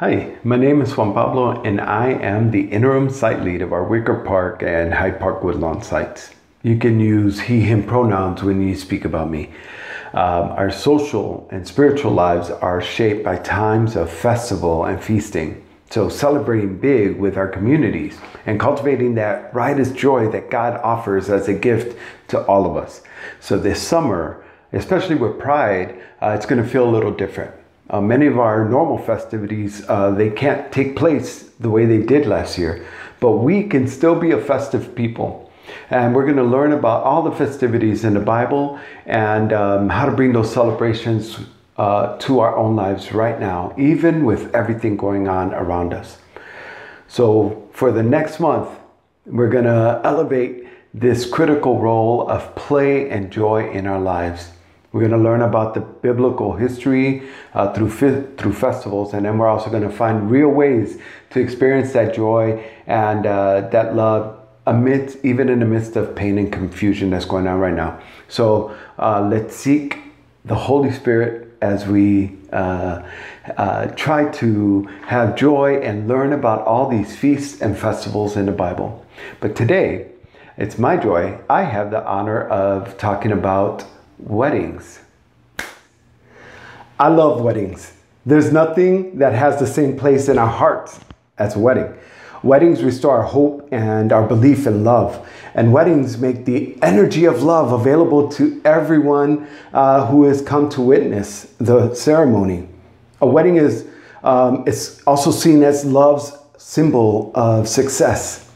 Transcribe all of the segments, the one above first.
Hi, my name is Juan Pablo, and I am the interim site lead of our Wicker Park and Hyde Park Woodlawn sites. You can use he, him pronouns when you speak about me. Um, our social and spiritual lives are shaped by times of festival and feasting. So, celebrating big with our communities and cultivating that riotous joy that God offers as a gift to all of us. So, this summer, especially with Pride, uh, it's going to feel a little different. Uh, many of our normal festivities uh, they can't take place the way they did last year, but we can still be a festive people. And we're going to learn about all the festivities in the Bible and um, how to bring those celebrations uh, to our own lives right now, even with everything going on around us. So, for the next month, we're going to elevate this critical role of play and joy in our lives. We're going to learn about the biblical history uh, through through festivals, and then we're also going to find real ways to experience that joy and uh, that love amidst, even in the midst of pain and confusion that's going on right now. So uh, let's seek the Holy Spirit as we uh, uh, try to have joy and learn about all these feasts and festivals in the Bible. But today, it's my joy. I have the honor of talking about weddings. I love weddings. There's nothing that has the same place in our hearts as a wedding. Weddings restore our hope and our belief in love. And weddings make the energy of love available to everyone uh, who has come to witness the ceremony. A wedding is, um, is also seen as love's symbol of success.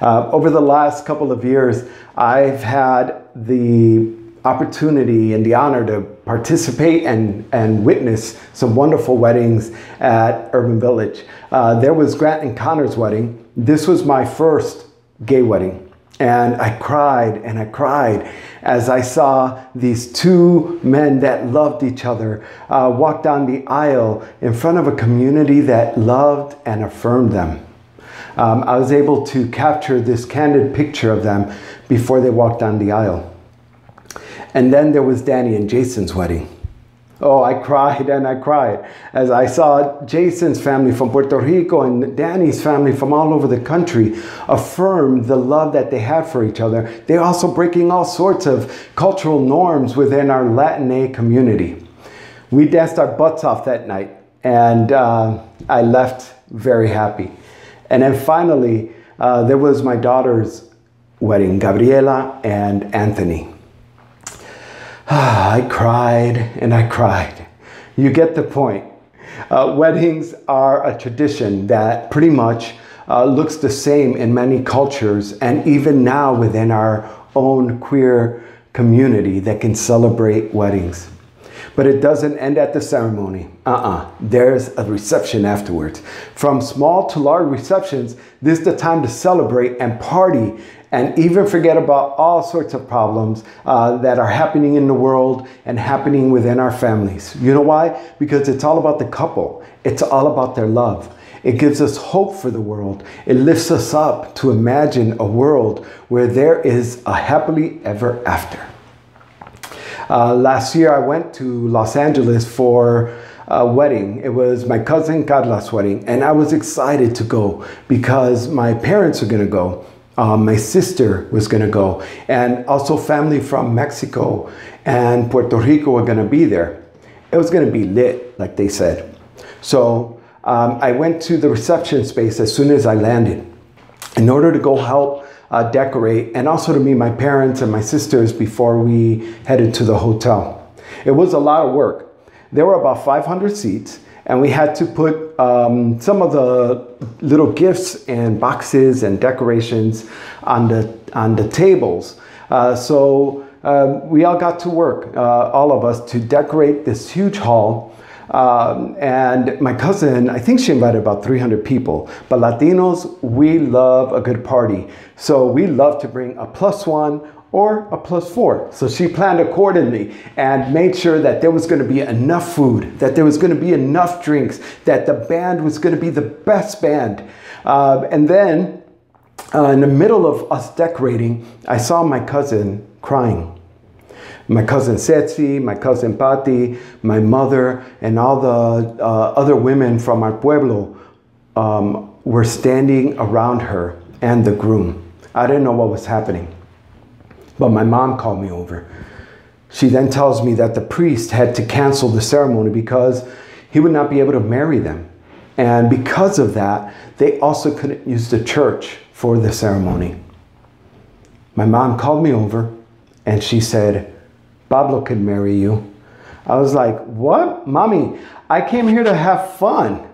Uh, over the last couple of years, I've had the opportunity and the honor to participate and, and witness some wonderful weddings at Urban Village. Uh, there was Grant and Connor's wedding. This was my first gay wedding. And I cried and I cried as I saw these two men that loved each other uh, walk down the aisle in front of a community that loved and affirmed them. Um, I was able to capture this candid picture of them before they walked down the aisle. And then there was Danny and Jason's wedding. Oh, I cried and I cried as I saw Jason's family from Puerto Rico and Danny's family from all over the country affirm the love that they had for each other. They're also breaking all sorts of cultural norms within our Latin community. We danced our butts off that night and uh, I left very happy. And then finally, uh, there was my daughter's wedding, Gabriela and Anthony. I cried and I cried. You get the point. Uh, weddings are a tradition that pretty much uh, looks the same in many cultures and even now within our own queer community that can celebrate weddings. But it doesn't end at the ceremony. Uh-uh. There's a reception afterwards. From small to large receptions, this is the time to celebrate and party and even forget about all sorts of problems uh, that are happening in the world and happening within our families. You know why? Because it's all about the couple. It's all about their love. It gives us hope for the world. It lifts us up to imagine a world where there is a happily ever after. Uh, last year, I went to Los Angeles for a wedding. It was my cousin Carla's wedding, and I was excited to go because my parents are going to go. Um, my sister was going to go, and also family from Mexico and Puerto Rico were going to be there. It was going to be lit, like they said. So um, I went to the reception space as soon as I landed in order to go help uh, decorate and also to meet my parents and my sisters before we headed to the hotel. It was a lot of work. There were about 500 seats and we had to put um, some of the little gifts and boxes and decorations on the, on the tables. Uh, so uh, we all got to work, uh, all of us, to decorate this huge hall um, and my cousin, I think she invited about 300 people. But Latinos, we love a good party. So we love to bring a plus one or a plus four. So she planned accordingly and made sure that there was going to be enough food, that there was going to be enough drinks, that the band was going to be the best band. Uh, and then uh, in the middle of us decorating, I saw my cousin crying. My cousin Setsi, my cousin Pati, my mother, and all the uh, other women from our pueblo um, were standing around her and the groom. I didn't know what was happening. But my mom called me over. She then tells me that the priest had to cancel the ceremony because he would not be able to marry them. And because of that, they also couldn't use the church for the ceremony. My mom called me over and she said, Pablo can marry you. I was like, What? Mommy, I came here to have fun.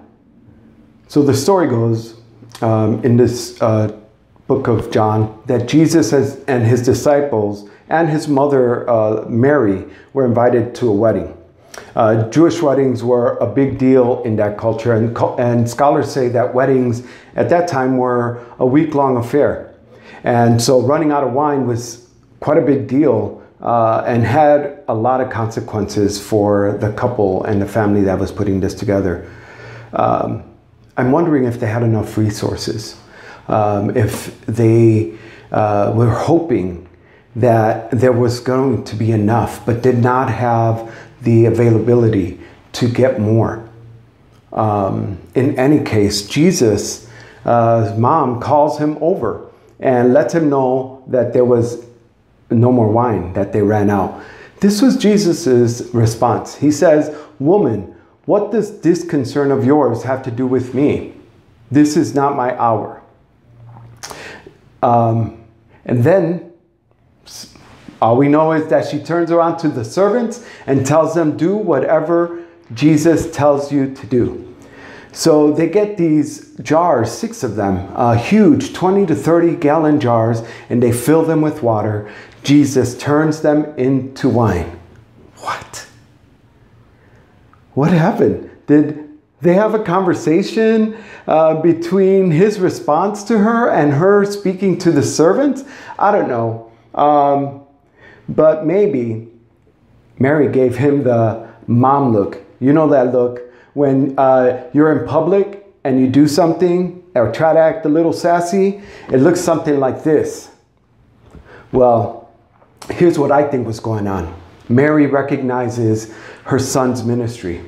So the story goes um, in this uh, book of John that Jesus has, and his disciples and his mother uh, Mary were invited to a wedding. Uh, Jewish weddings were a big deal in that culture, and, and scholars say that weddings at that time were a week long affair. And so running out of wine was quite a big deal uh, and had a lot of consequences for the couple and the family that was putting this together. Um, I'm wondering if they had enough resources, um, if they uh, were hoping that there was going to be enough, but did not have the availability to get more. Um, in any case, Jesus' uh, mom calls him over and lets him know that there was no more wine, that they ran out. This was Jesus' response. He says, Woman, what does this concern of yours have to do with me? This is not my hour. Um, and then all we know is that she turns around to the servants and tells them, Do whatever Jesus tells you to do. So they get these jars, six of them, uh, huge 20 to 30 gallon jars, and they fill them with water. Jesus turns them into wine. What? What happened? Did they have a conversation uh, between his response to her and her speaking to the servants? I don't know. Um, but maybe Mary gave him the mom look. You know that look when uh, you're in public and you do something or try to act a little sassy, it looks something like this. Well, here's what I think was going on Mary recognizes her son's ministry.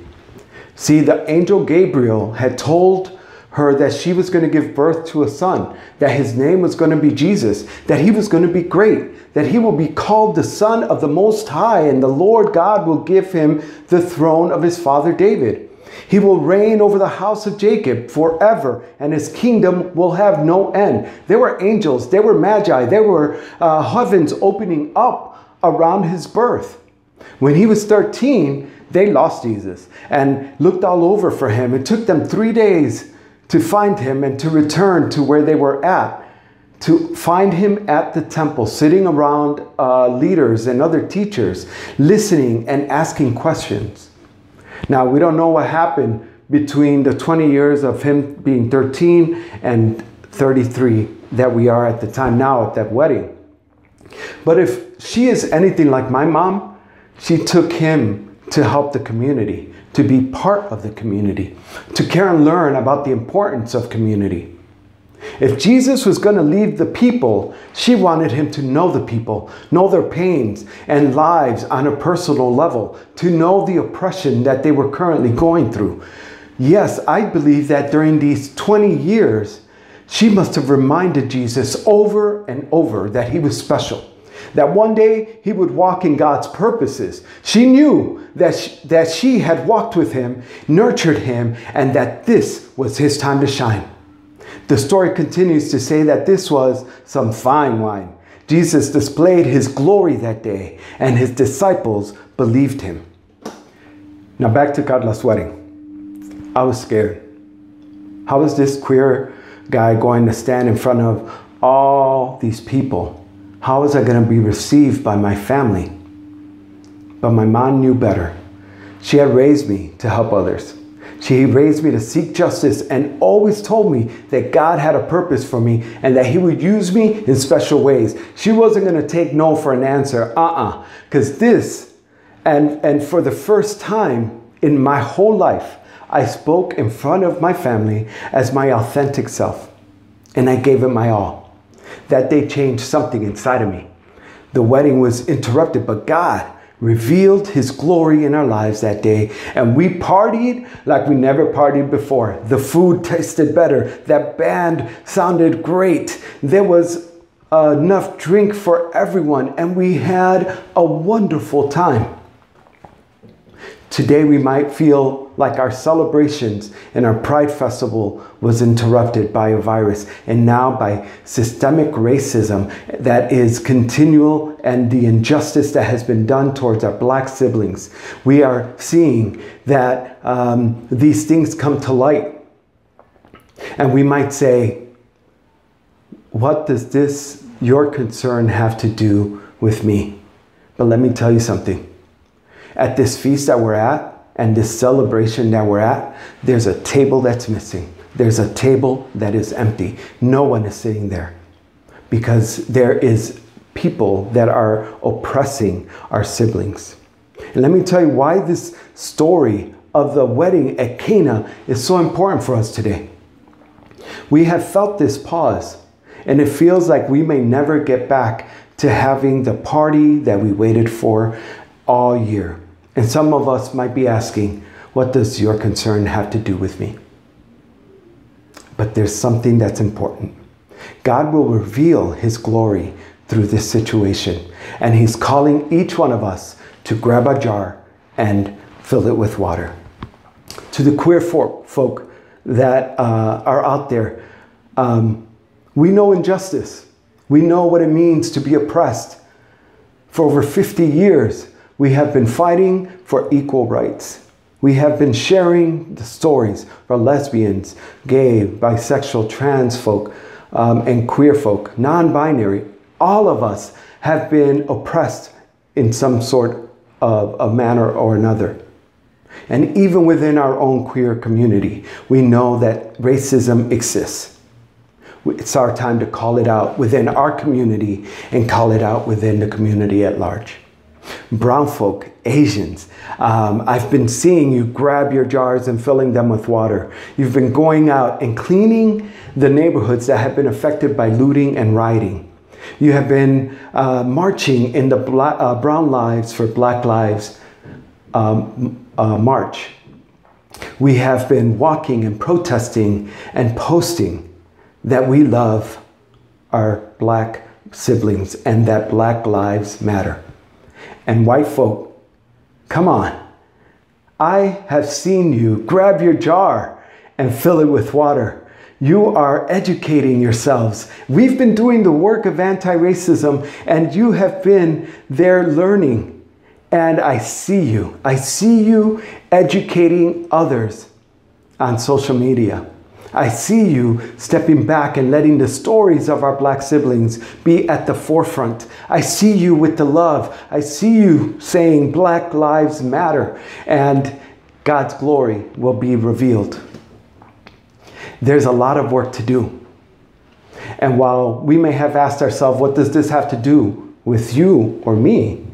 See, the angel Gabriel had told her that she was going to give birth to a son, that his name was going to be Jesus, that he was going to be great, that he will be called the Son of the Most High, and the Lord God will give him the throne of his father David. He will reign over the house of Jacob forever, and his kingdom will have no end. There were angels, there were magi, there were uh, heavens opening up around his birth. When he was 13, they lost Jesus and looked all over for him. It took them three days to find him and to return to where they were at, to find him at the temple, sitting around uh, leaders and other teachers, listening and asking questions. Now, we don't know what happened between the 20 years of him being 13 and 33 that we are at the time now at that wedding. But if she is anything like my mom, she took him to help the community to be part of the community, to care and learn about the importance of community. If Jesus was going to leave the people, she wanted him to know the people, know their pains and lives on a personal level, to know the oppression that they were currently going through. Yes, I believe that during these 20 years, she must have reminded Jesus over and over that he was special that one day he would walk in God's purposes. She knew that she, that she had walked with him, nurtured him, and that this was his time to shine. The story continues to say that this was some fine wine. Jesus displayed his glory that day, and his disciples believed him. Now, back to Carla's wedding. I was scared. How was this queer guy going to stand in front of all these people how was I going to be received by my family? But my mom knew better. She had raised me to help others. She raised me to seek justice and always told me that God had a purpose for me and that He would use me in special ways. She wasn't going to take no for an answer, uh uh-uh. uh. Because this, and, and for the first time in my whole life, I spoke in front of my family as my authentic self. And I gave it my all that day changed something inside of me. the wedding was interrupted, but God revealed his glory in our lives that day. And we partied like we never partied before. The food tasted better. That band sounded great. There was enough drink for everyone, and we had a wonderful time. Today, we might feel like our celebrations and our Pride Festival was interrupted by a virus and now by systemic racism that is continual and the injustice that has been done towards our black siblings. We are seeing that um, these things come to light. And we might say, what does this, your concern, have to do with me? But let me tell you something at this feast that we're at and this celebration that we're at, there's a table that's missing. There's a table that is empty. No one is sitting there because there is people that are oppressing our siblings. And let me tell you why this story of the wedding at Cana is so important for us today. We have felt this pause, and it feels like we may never get back to having the party that we waited for all year. And some of us might be asking, what does your concern have to do with me? But there's something that's important. God will reveal his glory through this situation. And he's calling each one of us to grab a jar and fill it with water. To the queer folk that uh, are out there, um, we know injustice. We know what it means to be oppressed. For over 50 years, we have been fighting for equal rights. We have been sharing the stories for lesbians, gay, bisexual, trans folk, um, and queer folk, non binary. All of us have been oppressed in some sort of a manner or another. And even within our own queer community, we know that racism exists. It's our time to call it out within our community and call it out within the community at large brown folk, Asians. Um, I've been seeing you grab your jars and filling them with water. You've been going out and cleaning the neighborhoods that have been affected by looting and rioting. You have been uh, marching in the Black, uh, Brown Lives for Black Lives um, uh, march. We have been walking and protesting and posting that we love our black siblings and that black lives matter and white folk, come on. I have seen you grab your jar and fill it with water. You are educating yourselves. We've been doing the work of anti racism, and you have been there learning. And I see you. I see you educating others on social media. I see you stepping back and letting the stories of our black siblings be at the forefront. I see you with the love. I see you saying Black Lives Matter and God's glory will be revealed. There's a lot of work to do. And while we may have asked ourselves, what does this have to do with you or me?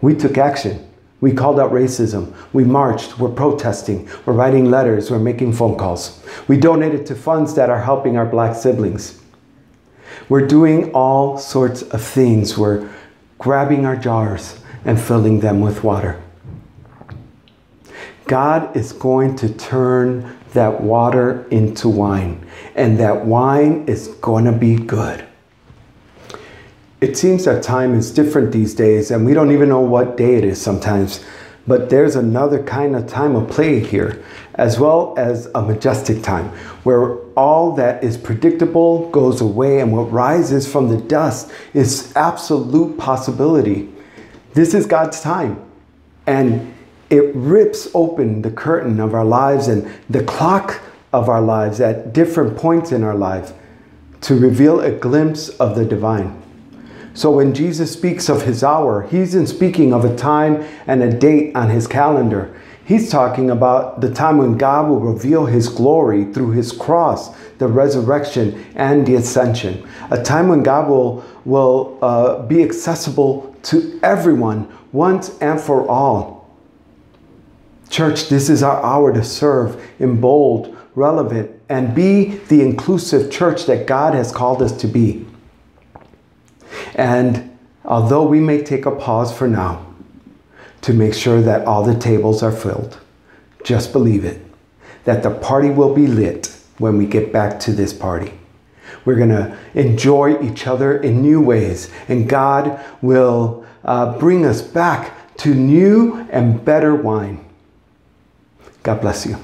We took action. We called out racism. We marched. We're protesting. We're writing letters. We're making phone calls. We donated to funds that are helping our black siblings. We're doing all sorts of things. We're grabbing our jars and filling them with water. God is going to turn that water into wine, and that wine is going to be good. It seems that time is different these days, and we don't even know what day it is sometimes. But there's another kind of time of play here, as well as a majestic time, where all that is predictable goes away, and what rises from the dust is absolute possibility. This is God's time, and it rips open the curtain of our lives and the clock of our lives at different points in our life to reveal a glimpse of the divine. So when Jesus speaks of his hour, he's in speaking of a time and a date on his calendar. He's talking about the time when God will reveal his glory through his cross, the resurrection, and the ascension. A time when God will, will uh, be accessible to everyone once and for all. Church, this is our hour to serve in bold, relevant, and be the inclusive church that God has called us to be. And although we may take a pause for now to make sure that all the tables are filled, just believe it, that the party will be lit when we get back to this party. We're going to enjoy each other in new ways, and God will uh, bring us back to new and better wine. God bless you.